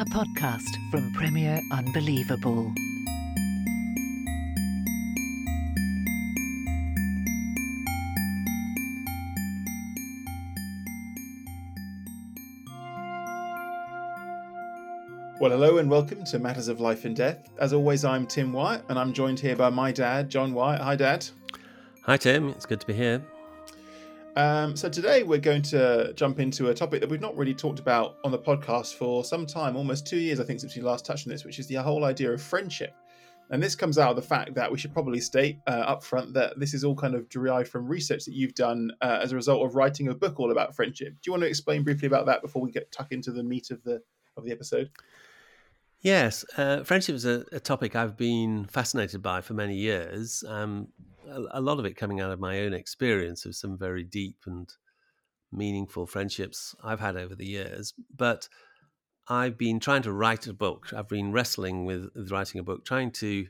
a podcast from Premier Unbelievable. Well, hello and welcome to Matters of Life and Death. As always, I'm Tim Wyatt and I'm joined here by my dad, John Wyatt. Hi, Dad. Hi, Tim. It's good to be here. Um, so, today we're going to jump into a topic that we've not really talked about on the podcast for some time, almost two years, I think, since we last touched on this, which is the whole idea of friendship. And this comes out of the fact that we should probably state uh, up front that this is all kind of derived from research that you've done uh, as a result of writing a book all about friendship. Do you want to explain briefly about that before we get tuck into the meat of the of the episode? Yes, uh, friendship is a, a, topic I've been fascinated by for many years. Um, a, lot of it coming out of my own experience of some very deep and meaningful friendships I've had over the years. But I've been trying to write a book. I've been wrestling with, with writing a book, trying to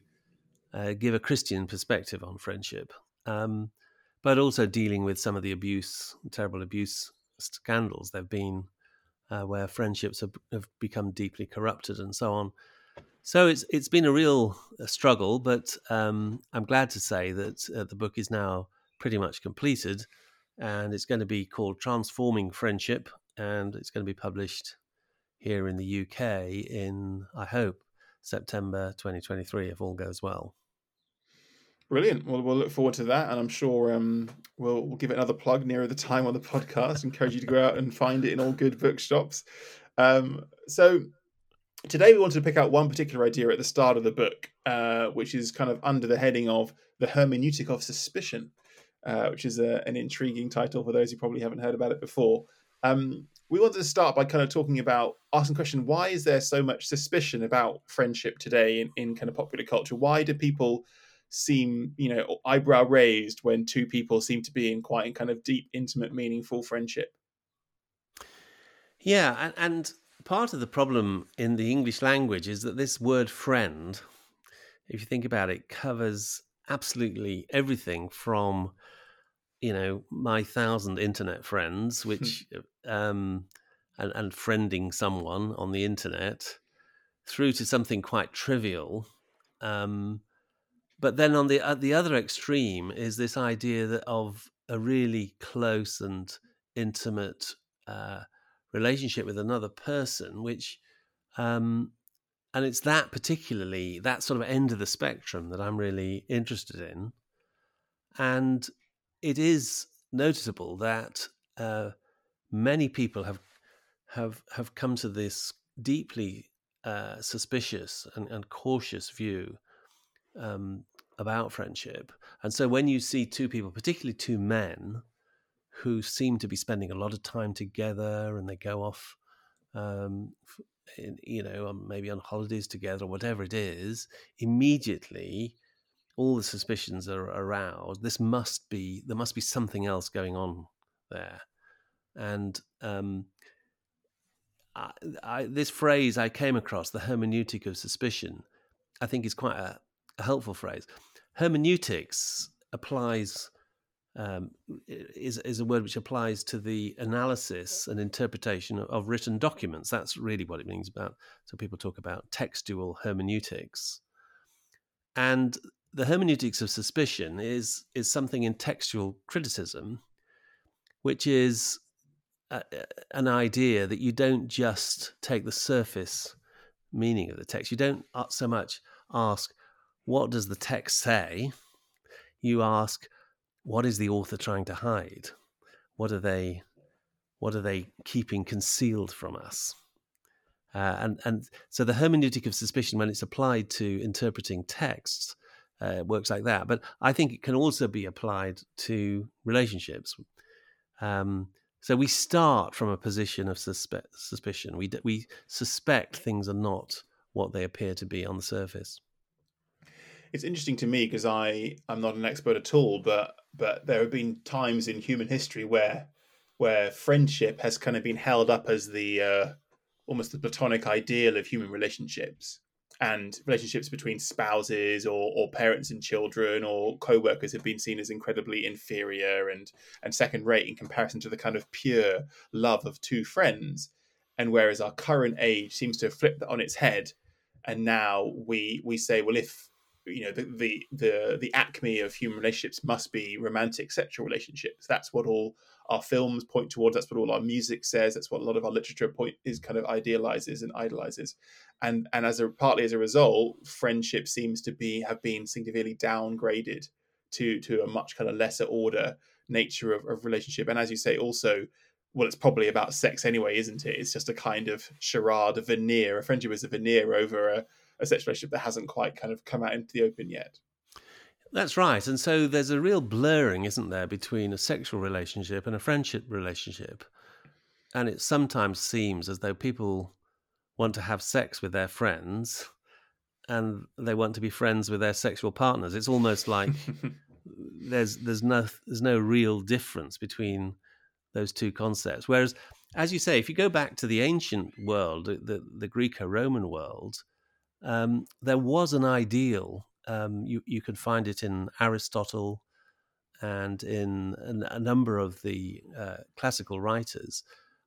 uh, give a Christian perspective on friendship, um, but also dealing with some of the abuse, terrible abuse scandals there've been uh, where friendships have, have, become deeply corrupted and so on. So it's it's been a real uh, struggle, but um, I'm glad to say that uh, the book is now pretty much completed, and it's going to be called Transforming Friendship, and it's going to be published here in the UK in I hope September 2023 if all goes well. Brilliant. Well, we'll look forward to that, and I'm sure um, we'll, we'll give it another plug nearer the time on the podcast. Encourage you to go out and find it in all good bookshops. Um, so today we wanted to pick out one particular idea at the start of the book, uh, which is kind of under the heading of the hermeneutic of suspicion, uh, which is a, an intriguing title for those who probably haven't heard about it before. Um, we wanted to start by kind of talking about asking the question: Why is there so much suspicion about friendship today in, in kind of popular culture? Why do people seem, you know, eyebrow raised when two people seem to be in quite a kind of deep, intimate, meaningful friendship. Yeah, and, and part of the problem in the English language is that this word friend, if you think about it, covers absolutely everything from, you know, my thousand internet friends, which, um, and, and friending someone on the internet, through to something quite trivial. Um, but then on the at the other extreme is this idea that of a really close and intimate uh, relationship with another person, which um, and it's that particularly that sort of end of the spectrum that I'm really interested in, and it is noticeable that uh, many people have have have come to this deeply uh, suspicious and, and, cautious view um, about friendship. And so when you see two people, particularly two men, who seem to be spending a lot of time together and they go off, um, in, you know, maybe on holidays together or whatever it is, immediately all the suspicions are aroused. This must be, there must be something else going on there. And um, I, I, this phrase I came across, the hermeneutic of suspicion, I think is quite a, a helpful phrase hermeneutics applies um, is is a word which applies to the analysis and interpretation of, of, written documents. That's really what it means about. So people talk about textual hermeneutics, and the hermeneutics of suspicion is is something in textual criticism, which is a, an idea that you don't just take the surface meaning of the text. You don't so much ask, what does the text say? You ask, what is the author trying to hide? What are they what are they keeping concealed from us? Uh, and and so the hermeneutic of suspicion, when it's applied to interpreting texts, uh, works like that. But I think it can also be applied to relationships. Um, so we start from a position of suspe- suspicion. We we suspect things are not what they appear to be on the surface. It's interesting to me because I I'm not an expert at all, but but there have been times in human history where where friendship has kind of been held up as the uh, almost the platonic ideal of human relationships and relationships between spouses or, or parents and children or co-workers have been seen as incredibly inferior and and second rate in comparison to the kind of pure love of two friends. And whereas our current age seems to have flipped that on its head and now we we say well if you know the the the, the acme of human relationships must be romantic sexual relationships that's what all our films point towards. That's what all our music says. That's what a lot of our literature point is kind of idealizes and idolizes, and and as a partly as a result, friendship seems to be have been severely downgraded to to a much kind of lesser order nature of, of relationship. And as you say, also well, it's probably about sex anyway, isn't it? It's just a kind of charade, a veneer. A friendship is a veneer over a, a sex relationship that hasn't quite kind of come out into the open yet. That's right. And so there's a real blurring, isn't there, between a sexual relationship and a friendship relationship. And it sometimes seems as though people want to have sex with their friends and they want to be friends with their sexual partners. It's almost like there's there's no there's no real difference between those two concepts. Whereas, as you say, if you go back to the ancient world, the the Greco-Roman world, um, there was an ideal um, you you can find it in Aristotle and in a, number of the uh, classical writers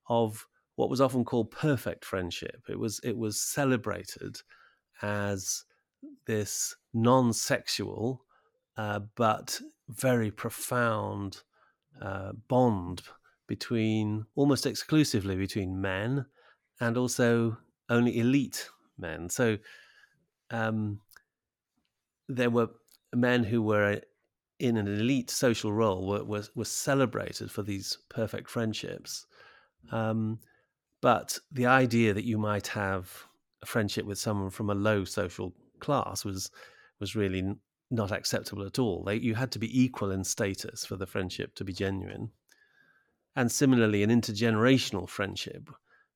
of what was often called perfect friendship. It was it was celebrated as this non-sexual uh, but very profound uh, bond between almost exclusively between men and also only elite men. So um, there were men who were in an elite social role were, were, were celebrated for these perfect friendships. Um, but the idea that you might have a friendship with someone from a low social class was was really not acceptable at all. They, you had to be equal in status for the friendship to be genuine. And similarly, an intergenerational friendship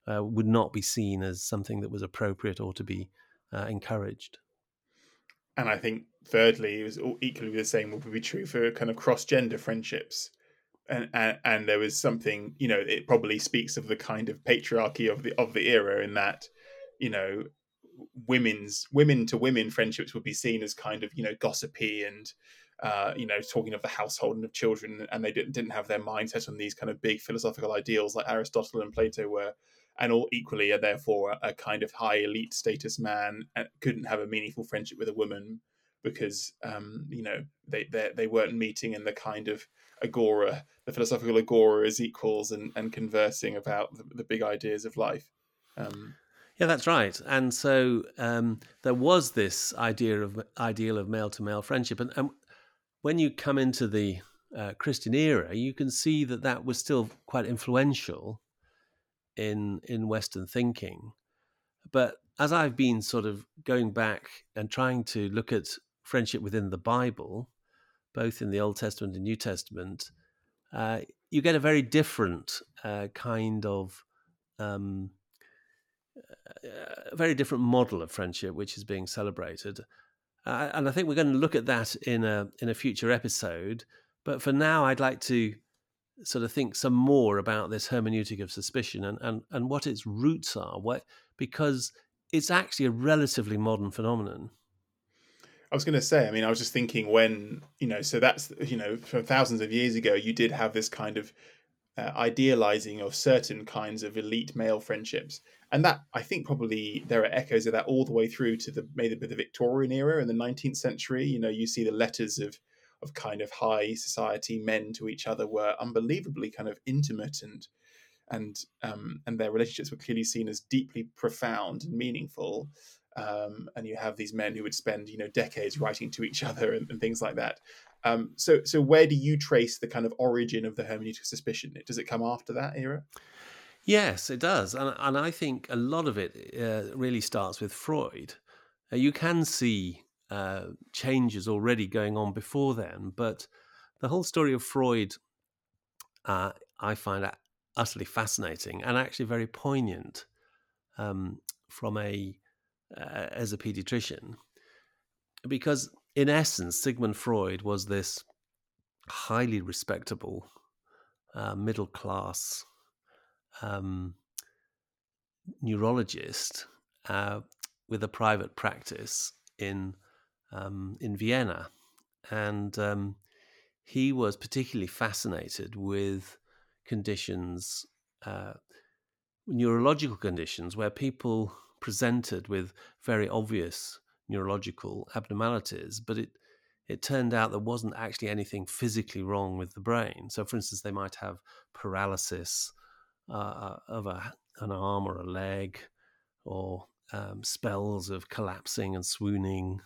uh, would not be seen as something that was appropriate or to be uh, encouraged and I think thirdly, it was equally the same would be true for kind of cross gender friendships. And, and, and there was something you know it probably speaks of the kind of patriarchy of the of the era in that you know women's women to women friendships would be seen as kind of you know gossipy and uh, you know talking of the household and of children and they didn't didn't have their mindset on these kind of big philosophical ideals like Aristotle and Plato were and all equally are therefore a, kind of high elite status man and couldn't have a meaningful friendship with a woman because um, you know they, they they weren't meeting in the kind of agora, the philosophical agora as equals and, and conversing about the, the big ideas of life. Um, yeah, that's right. And so um, there was this idea of ideal of male to male friendship, and, and, when you come into the uh, Christian era, you can see that that was still quite influential in in Western thinking. But as I've been sort of going back and trying to look at friendship within the Bible, both in the Old Testament and New Testament, uh, you get a very different uh, kind of um, a very different model of friendship which is being celebrated. Uh, and I think we're going to look at that in a in a future episode. But for now, I'd like to sort of think some more about this hermeneutic of suspicion and, and, and what its roots are, what, because it's actually a relatively modern phenomenon. I was going to say, I mean, I was just thinking when, you know, so that's, you know, from thousands of years ago, you did have this kind of uh, idealizing of certain kinds of elite male friendships. And that, I think, probably there are echoes of that all the way through to the maybe the Victorian era in the 19th century. You know, you see the letters of of kind of high society men to each other were unbelievably kind of intimate and and um, and their relationships were clearly seen as deeply profound and meaningful. Um, and you have these men who would spend you know decades writing to each other and, and things like that. Um, so so where do you trace the kind of origin of the hermeneutic suspicion? Does it come after that era? Yes, it does, and and I think a lot of it uh, really starts with Freud. Uh, you can see uh, changes already going on before then, but the whole story of Freud, uh, I find utterly fascinating and actually very poignant um, from a uh, as a pediatrician, because in essence, Sigmund Freud was this highly respectable uh, middle class um, neurologist uh, with a private practice in um, in Vienna, and um, he was particularly fascinated with conditions, uh, neurological conditions, where people presented with very obvious neurological abnormalities, but it it turned out there wasn't actually anything physically wrong with the brain. So, for instance, they might have paralysis uh, of a, an arm or a leg, or um, spells of collapsing and swooning,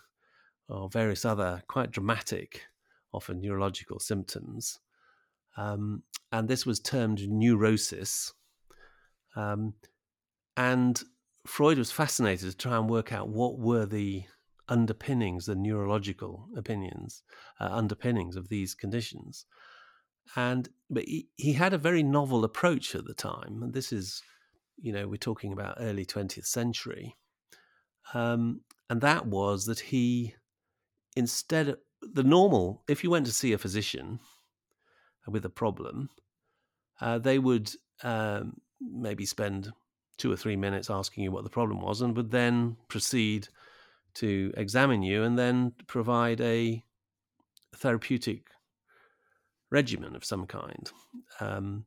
or various other quite dramatic, often neurological symptoms. Um, and this was termed neurosis. Um, and Freud was fascinated to try and work out what were the underpinnings, the neurological opinions, uh, underpinnings of these conditions. And but he, he had a very novel approach at the time, and this is, you know, we're talking about early 20th century. Um, and that was that he instead of the normal, if you went to see a physician with a problem, uh, they would um, maybe spend two or three minutes asking you what the problem was and would then proceed to examine you and then provide a therapeutic regimen of some kind. Um,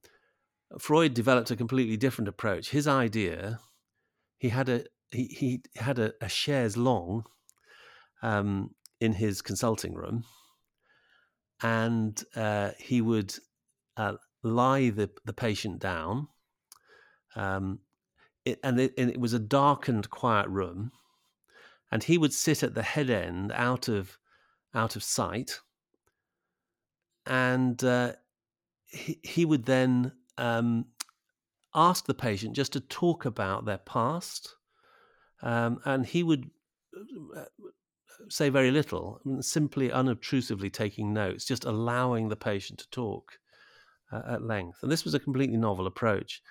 Freud developed a completely different approach. His idea, he had a he, he had a, a chaise longue um, in his consulting room, and uh, he would uh, lie the, the patient down. Um, it, and, it, and it was a darkened, quiet room, and he would sit at the head end, out of out of sight, and uh, he, he would then um, ask the patient just to talk about their past, um, and he would uh, say very little, simply unobtrusively taking notes, just allowing the patient to talk uh, at length. And this was a completely novel approach.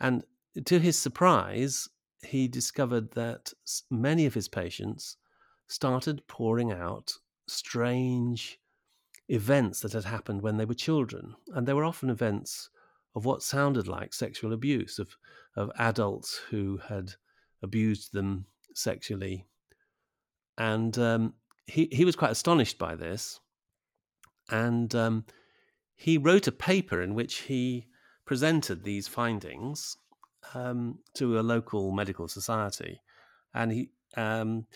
And to his surprise, he discovered that many of his patients started pouring out strange events that had happened when they were children. And they were often events of what sounded like sexual abuse, of, of adults who had abused them sexually and um, he he was quite astonished by this, and um, he wrote a paper in which he presented these findings um, to a local medical society, and he um,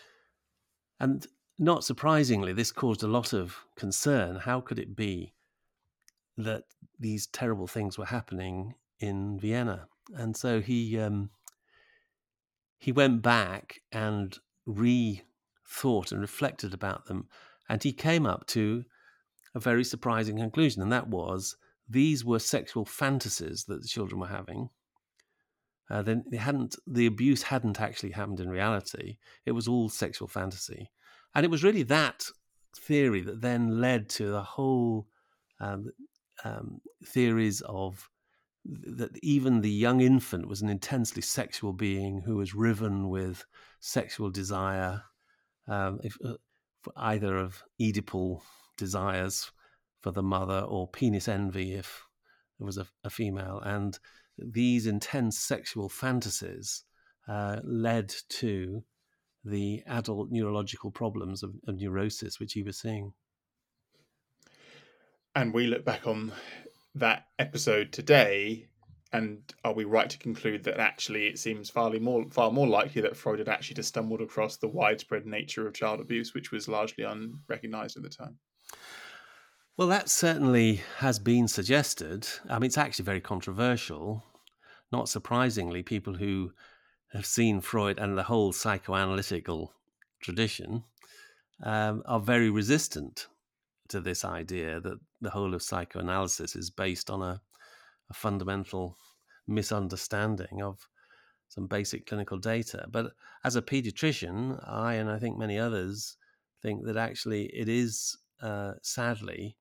and not surprisingly, this caused a lot of concern. How could it be that these terrible things were happening in Vienna? And so he um, he went back and re thought and reflected about them. And he came up to a very surprising conclusion, and that was these were sexual fantasies that the children were having. Uh, then they hadn't the abuse hadn't actually happened in reality. It was all sexual fantasy, and it was really that theory that then led to the whole um, um, theories of that even the young infant was an intensely sexual being who was riven with sexual desire um, if, uh, either of Oedipal desires for the mother or penis envy if there was a, a female. And these intense sexual fantasies uh, led to the adult neurological problems of, of neurosis which he was seeing. And we look back on that episode today and are we right to conclude that actually it seems far more far more likely that Freud had actually just stumbled across the widespread nature of child abuse, which was largely unrecognized at the time? Well, that certainly has been suggested. I mean, it's actually very controversial. not surprisingly, people who have seen Freud and the whole psychoanalytical tradition um, are very resistant to this idea that the whole of psychoanalysis is based on a, a fundamental misunderstanding of some basic clinical data. But as a pediatrician, I and I think many others think that actually it is uh, sadly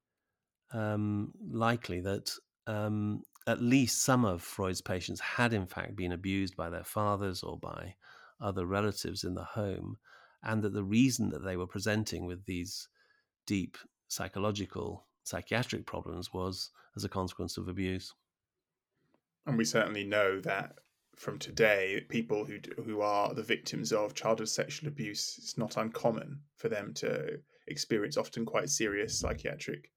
um, likely that um, at least some of Freud's patients had in fact been abused by their fathers or by other relatives in the home, and that the reason that they were presenting with these deep psychological, psychiatric problems was as a consequence of abuse. And we certainly know that from today, people who who are the victims of childhood sexual abuse, it's not uncommon for them to experience often quite serious psychiatric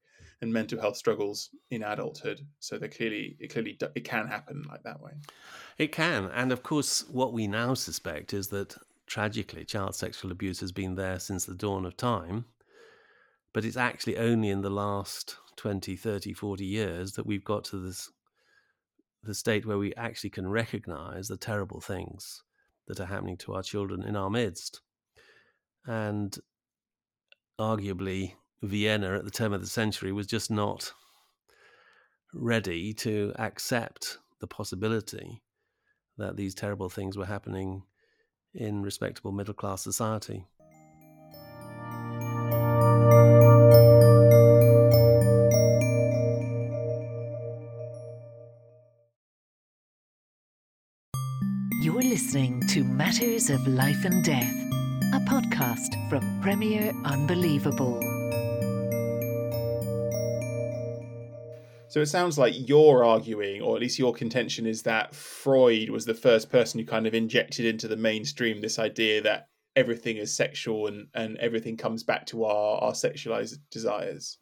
and mental health struggles in adulthood. So they clearly, it clearly, it can happen like that way. It can, and of course, what we now suspect is that tragically, child sexual abuse has been there since the dawn of time, but it's actually only in the last 20, 30, 40 years that we've got to this the state where we actually can recognize the terrible things that are happening to our children in our midst. And arguably, Vienna at the turn of the century was just not ready to accept the possibility that these terrible things were happening in respectable middle class society. Listening to Matters of Life and Death, a podcast from Premier Unbelievable. So it sounds like you're arguing, or at least your contention is that Freud was the first person who kind of injected into the mainstream this idea that everything is sexual and, and everything comes back to our, our sexualized desires.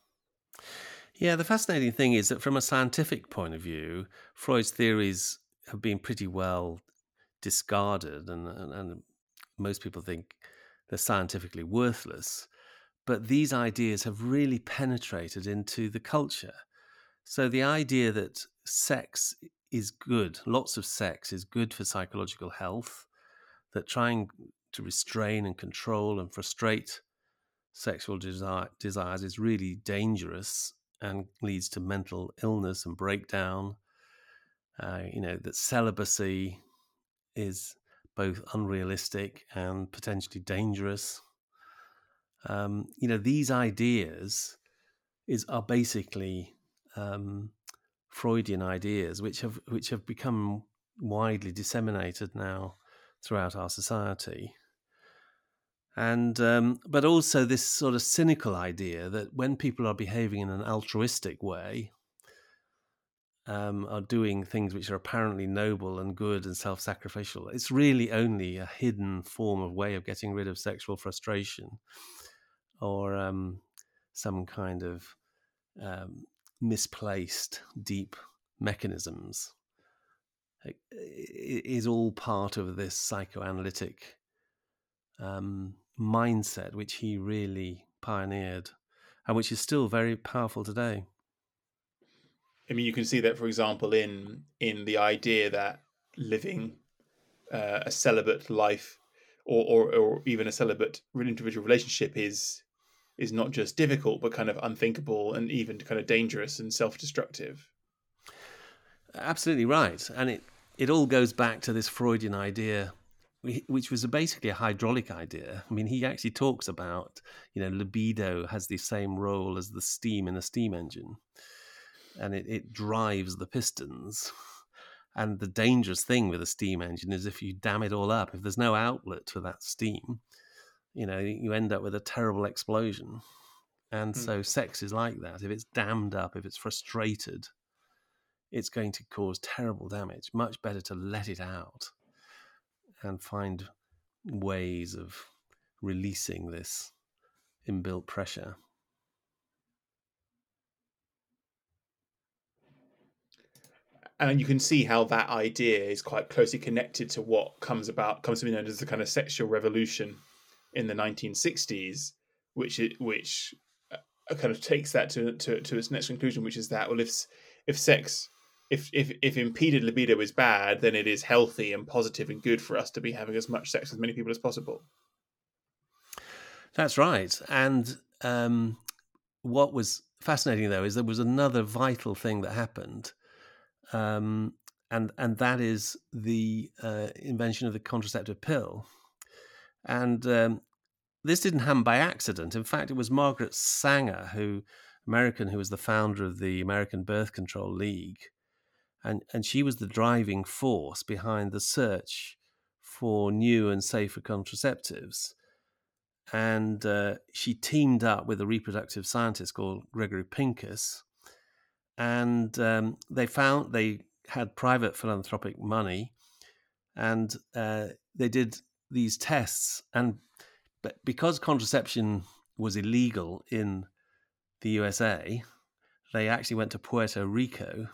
Yeah, the fascinating thing is that from a scientific point of view, Freud's theories have been pretty well discarded, and, and, and most people think they're scientifically worthless. But these ideas have really penetrated into the culture. So the idea that sex is good, lots of sex is good for psychological health, that trying to restrain and control and frustrate sexual desire, desires is really dangerous and leads to mental illness and breakdown. Uh, you know, that celibacy is both unrealistic and potentially dangerous. Um, you know, these ideas is are basically um, Freudian ideas, which have which have become widely disseminated now throughout our society. And um, but also this sort of cynical idea that when people are behaving in an altruistic way, um, are doing things which are apparently noble and good and self-sacrificial, it's really only a hidden form of way of getting rid of sexual frustration, or um, some kind of um, misplaced deep mechanisms It is all part of this psychoanalytic um, mindset which he really pioneered and which is still very powerful today. I mean, you can see that, for example, in in the idea that living uh, a celibate life or, or or even a celibate individual relationship is is not just difficult but kind of unthinkable and even kind of dangerous and self-destructive. Absolutely right. And it it all goes back to this freudian idea which was basically a hydraulic idea. I mean he actually talks about you know libido has the same role as the steam in a steam engine and it, it drives the pistons and the dangerous thing with a steam engine is if you dam it all up if there's no outlet for that steam you know, you end up with a terrible explosion. And mm. so sex is like that. If it's dammed up, if it's frustrated, it's going to cause terrible damage. Much better to let it out and find ways of releasing this inbuilt pressure. And you can see how that idea is quite closely connected to what comes about comes to be known as the kind of sexual revolution in the 1960s, which it, which uh, kind of takes that to, to to its next conclusion, which is that well, if if sex if if if impeded libido is bad, then it is healthy and positive and good for us to be having as much sex with many people as possible. That's right. And um, what was fascinating, though, is there was another vital thing that happened, um, and and that is the uh, invention of the contraceptive pill. And um, this didn't happen by accident. In fact, it was Margaret Sanger, who American, who was the founder of the American Birth Control League, and and she was the driving force behind the search for new and safer contraceptives. And uh, she teamed up with a reproductive scientist called Gregory Pincus, and um, they found they had private philanthropic money, and uh, they did these tests. And but because contraception was illegal in the USA, they actually went to Puerto Rico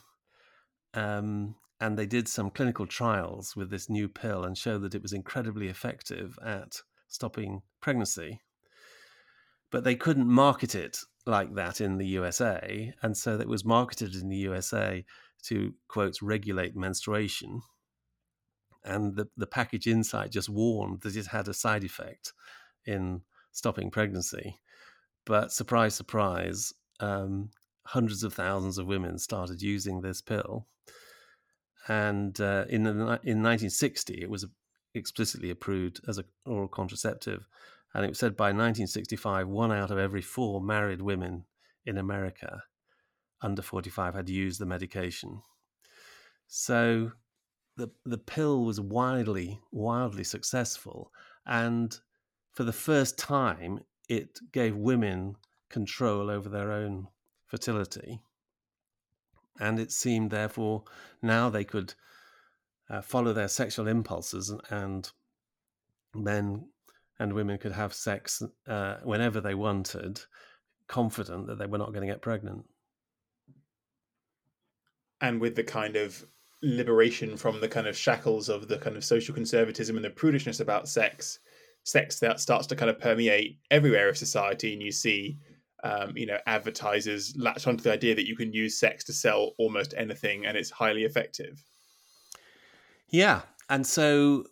um, and they did some clinical trials with this new pill and showed that it was incredibly effective at stopping pregnancy. But they couldn't market it like that in the USA. And so it was marketed in the USA to, quotes, regulate menstruation. And the, the package inside just warned that it had a side effect in stopping pregnancy. But surprise, surprise, um, hundreds of thousands of women started using this pill and uh, in the, in 1960 it was explicitly approved as an oral contraceptive, and it was said by 1965 one out of every four married women in America under 45 had used the medication. So the the pill was widely wildly successful, and for the first time it gave women control over their own fertility and it seemed therefore now they could uh, follow their sexual impulses and men and women could have sex uh, whenever they wanted confident that they were not going to get pregnant and with the kind of liberation from the kind of shackles of the kind of social conservatism and the prudishness about sex sex that starts to kind of permeate everywhere of society and you see um, you know, advertisers latch onto the idea that you can use sex to sell almost anything and it's highly effective. Yeah. And so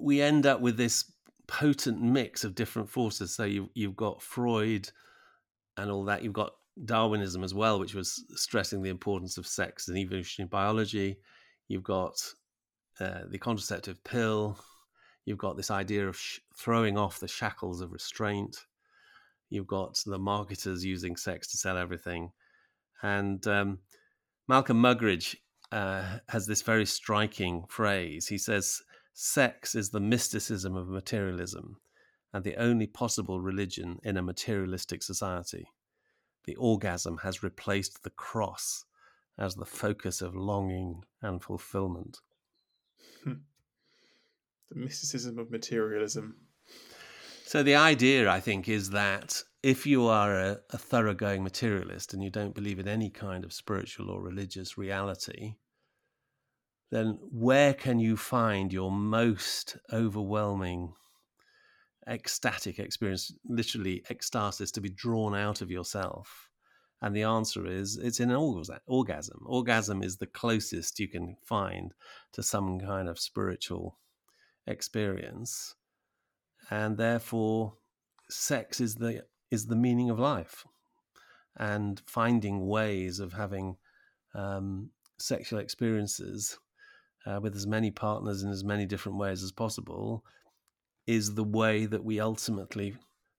we end up with this potent mix of different forces. So you, you've got Freud and all that. You've got Darwinism as well, which was stressing the importance of sex and evolutionary biology. You've got uh, the contraceptive pill. You've got this idea of sh- throwing off the shackles of restraint. You've got the marketers using sex to sell everything. And um, Malcolm Muggeridge uh, has this very striking phrase. He says, Sex is the mysticism of materialism and the only possible religion in a materialistic society. The orgasm has replaced the cross as the focus of longing and fulfillment. Hmm. the mysticism of materialism. So the idea, I think, is that if you are a, a, thoroughgoing materialist and you don't believe in any kind of spiritual or religious reality, then where can you find your most overwhelming ecstatic experience, literally ecstasis, to be drawn out of yourself? And the answer is it's in an orgasm. Orgasm is the closest you can find to some kind of spiritual experience and therefore sex is the is the meaning of life and finding ways of having um, sexual experiences uh, with as many partners in as many different ways as possible is the way that we ultimately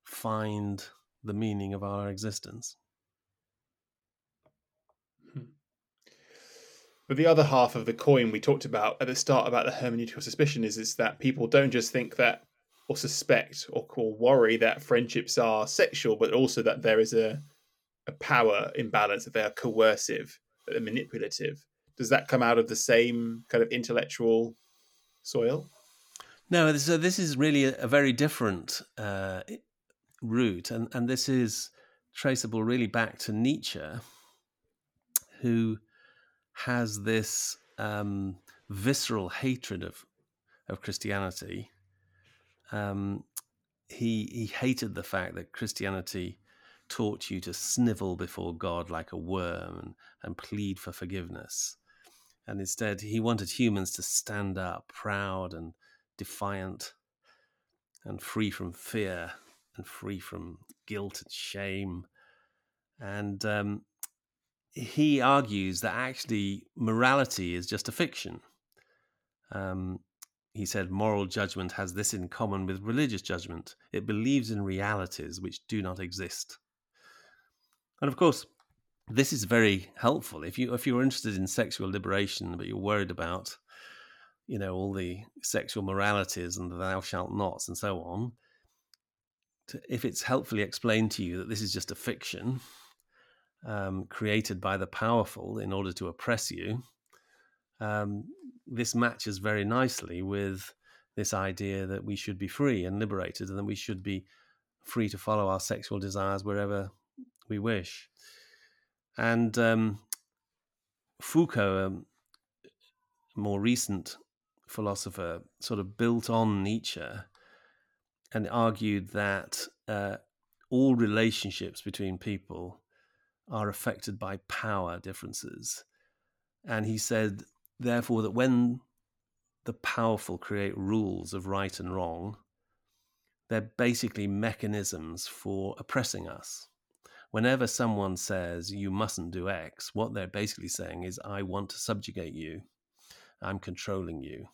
find the meaning of our existence. Hmm. But the other half of the coin we talked about at the start about the hermeneutical suspicion is, is that people don't just think that or suspect or, or worry that friendships are sexual, but also that there is a a power imbalance, that they are coercive, that they're manipulative. Does that come out of the same kind of intellectual soil? No, so this is really a, very different uh, route, and and this is traceable really back to Nietzsche, who has this um, visceral hatred of of Christianity um, he he hated the fact that Christianity taught you to snivel before God like a worm and, and plead for forgiveness. And instead, he wanted humans to stand up proud and defiant and free from fear and free from guilt and shame. And um, he argues that actually morality is just a fiction. Um, he said moral judgment has this in common with religious judgment it believes in realities which do not exist. And of course, this is very helpful. If you if you're interested in sexual liberation but you're worried about you know all the sexual moralities and the thou shalt nots and so on to, if it's helpfully explained to you that this is just a fiction um, created by the powerful in order to oppress you um, this matches very nicely with this idea that we should be free and liberated and that we should be free to follow our sexual desires wherever we wish and um, Foucault, um, a more recent philosopher, sort of built on Nietzsche and argued that uh, all relationships between people are affected by power differences. And he said, therefore, that when the powerful create rules of right and wrong, they're basically mechanisms for oppressing us whenever someone says you mustn't do X, what they're basically saying is, I want to subjugate you, I'm controlling you.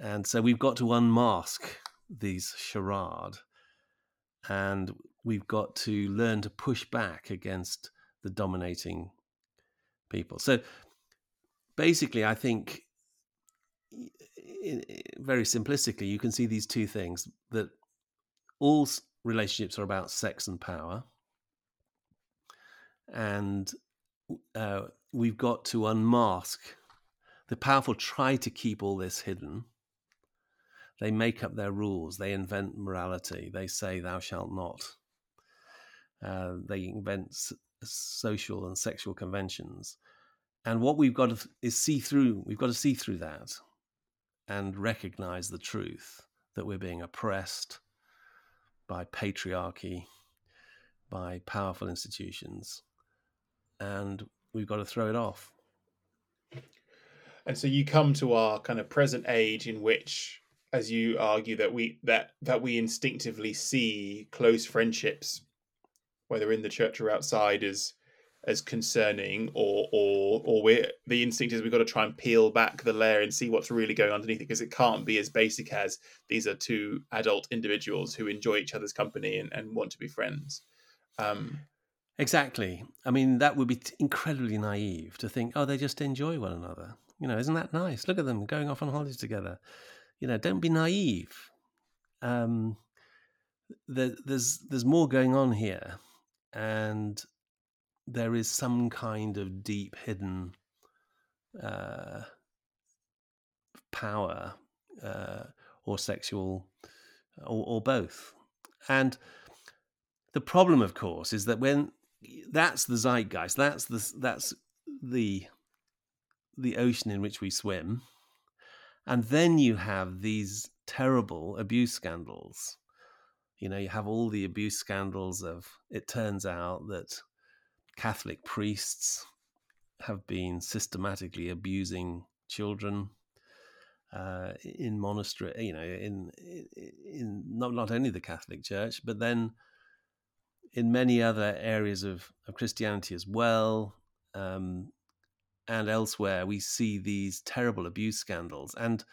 And so we've got to unmask these charade and we've got to learn to push back against the dominating people. So basically, I think very simplistically, you can see these two things that all relationships are about sex and power and uh, we've got to unmask. The powerful try to keep all this hidden. They make up their rules. They invent morality. They say, "Thou shalt not." Uh, they invent social and sexual conventions, and what we've got to is see through. We've got to see through that, and recognize the truth that we're being oppressed by patriarchy, by powerful institutions, and we've got to throw it off. And so you come to our kind of present age in which as you argue that we that that we instinctively see close friendships whether in the church or outside as as concerning or or or we the instinct is we've got to try and peel back the layer and see what's really going underneath it because it can't be as basic as these are two adult individuals who enjoy each other's company and, and want to be friends um Exactly. I mean, that would be incredibly naive to think, oh, they just enjoy one another. You know, isn't that nice? Look at them going off on holidays together. You know, don't be naive. Um, there, there's there's more going on here, and there is some kind of deep hidden uh, power uh, or sexual or, or both. And the problem, of course, is that when that's the zeitgeist. That's the that's the the ocean in which we swim, and then you have these terrible abuse scandals. You know, you have all the abuse scandals of. It turns out that Catholic priests have been systematically abusing children uh, in monastery. You know, in in not not only the Catholic Church, but then in many other areas of, of Christianity as well, um, and elsewhere, we see these terrible abuse scandals. And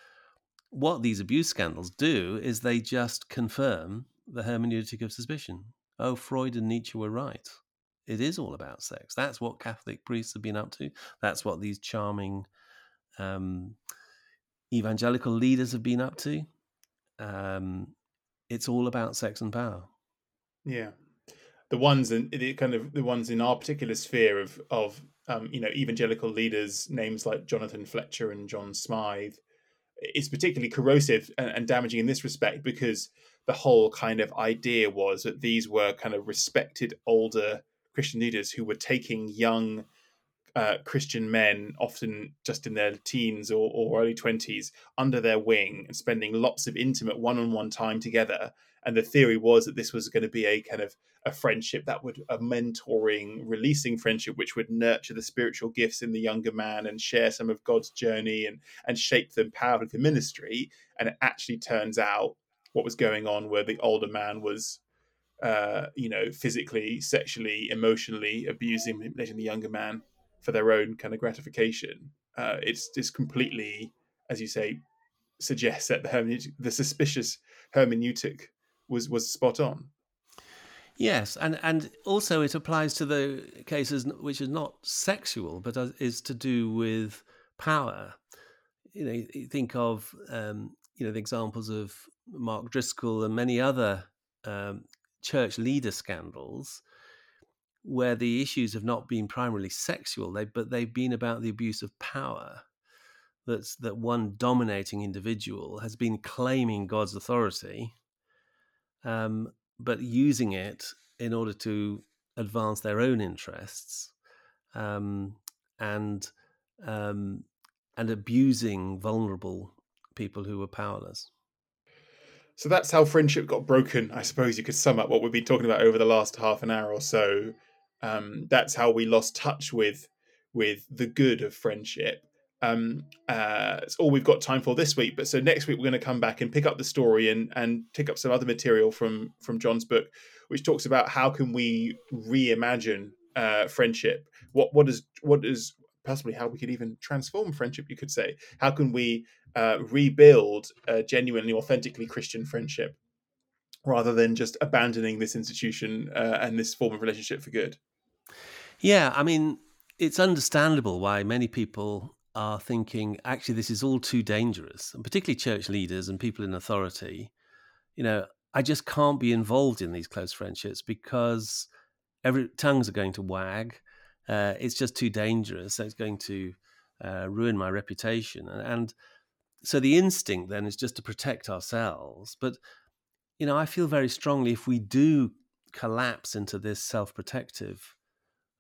what these abuse scandals do is they just confirm the hermeneutic of suspicion. Oh, Freud and Nietzsche were right. It is all about sex. That's what Catholic priests have been up to. That's what these charming um, evangelical leaders have been up to. Um, it's all about sex and power. Yeah, the ones in the kind of the ones in our particular sphere of of um, you know evangelical leaders, names like Jonathan Fletcher and John Smyth, is particularly corrosive and, and damaging in this respect because the whole kind of idea was that these were kind of respected older Christian leaders who were taking young uh, Christian men, often just in their teens or, or early 20s, under their wing and spending lots of intimate one on one time together. And the theory was that this was going to be a kind of a friendship that would, a mentoring, releasing friendship, which would nurture the spiritual gifts in the younger man and share some of God's journey and, and shape them powerfully for the ministry. And it actually turns out what was going on where the older man was uh, you know, physically, sexually, emotionally abusing, manipulating the younger man for their own kind of gratification. Uh, it's just completely, as you say, suggests that the hermeneutic, the suspicious hermeneutic was was spot on. Yes, and and also it applies to the cases which is not sexual, but is to do with power. You know, you think of um, you know the examples of Mark Driscoll and many other um, church leader scandals where the issues have not been primarily sexual, they, but they've been about the abuse of power. That's that one dominating individual has been claiming God's authority, um, but using it in order to advance their own interests, um, and um, and abusing vulnerable people who were powerless. So that's how friendship got broken. I suppose you could sum up what we've been talking about over the last half an hour or so. Um, that's how we lost touch with with the good of friendship. Um, uh, it's all we've got time for this week. But so next week we're going to come back and pick up the story and and pick up some other material from from John's book, which talks about how can we reimagine uh, friendship. What what is what is possibly how we could even transform friendship. You could say how can we uh, rebuild a genuinely, authentically Christian friendship rather than just abandoning this institution uh, and this form of relationship for good. Yeah, I mean, it's understandable why many people are thinking actually this is all too dangerous, and particularly church leaders and people in authority. You know, I just can't be involved in these close friendships because every tongues are going to wag. Uh, it's just too dangerous. It's going to uh, ruin my reputation, and, and so the instinct then is just to protect ourselves. But, you know, I feel very strongly if we do collapse into this self protective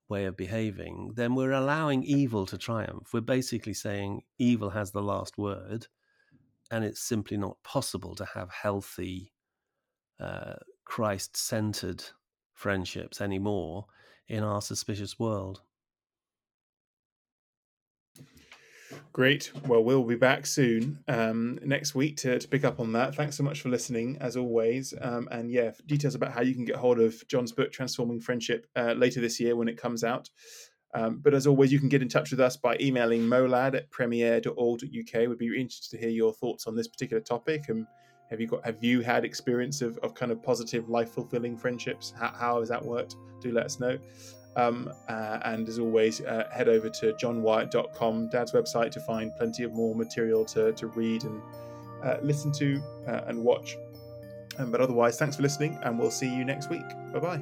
way of behaving, then we're allowing evil to triumph. We're basically saying evil has the last word, and it's simply not possible to have healthy, uh, Christ centered friendships anymore in our suspicious world. Great. Well, we'll be back soon um, next week to, to pick up on that. Thanks so much for listening, as always. Um, and yeah, details about how you can get hold of John's book, Transforming Friendship, uh, later this year when it comes out. Um, but as always, you can get in touch with us by emailing molad at premier.org.uk. We'd be interested to hear your thoughts on this particular topic. And have you got have you had experience of, of kind of positive, life fulfilling friendships? How, how has that worked? Do let us know. Um, uh, and as always, uh, head over to johnwyatt.com, Dad's website, to find plenty of more material to, to read and uh, listen to uh, and watch. Um, but otherwise, thanks for listening, and we'll see you next week. Bye bye.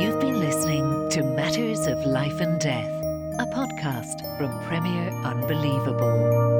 You've been listening to Matters of Life and Death, a podcast from Premier Unbelievable.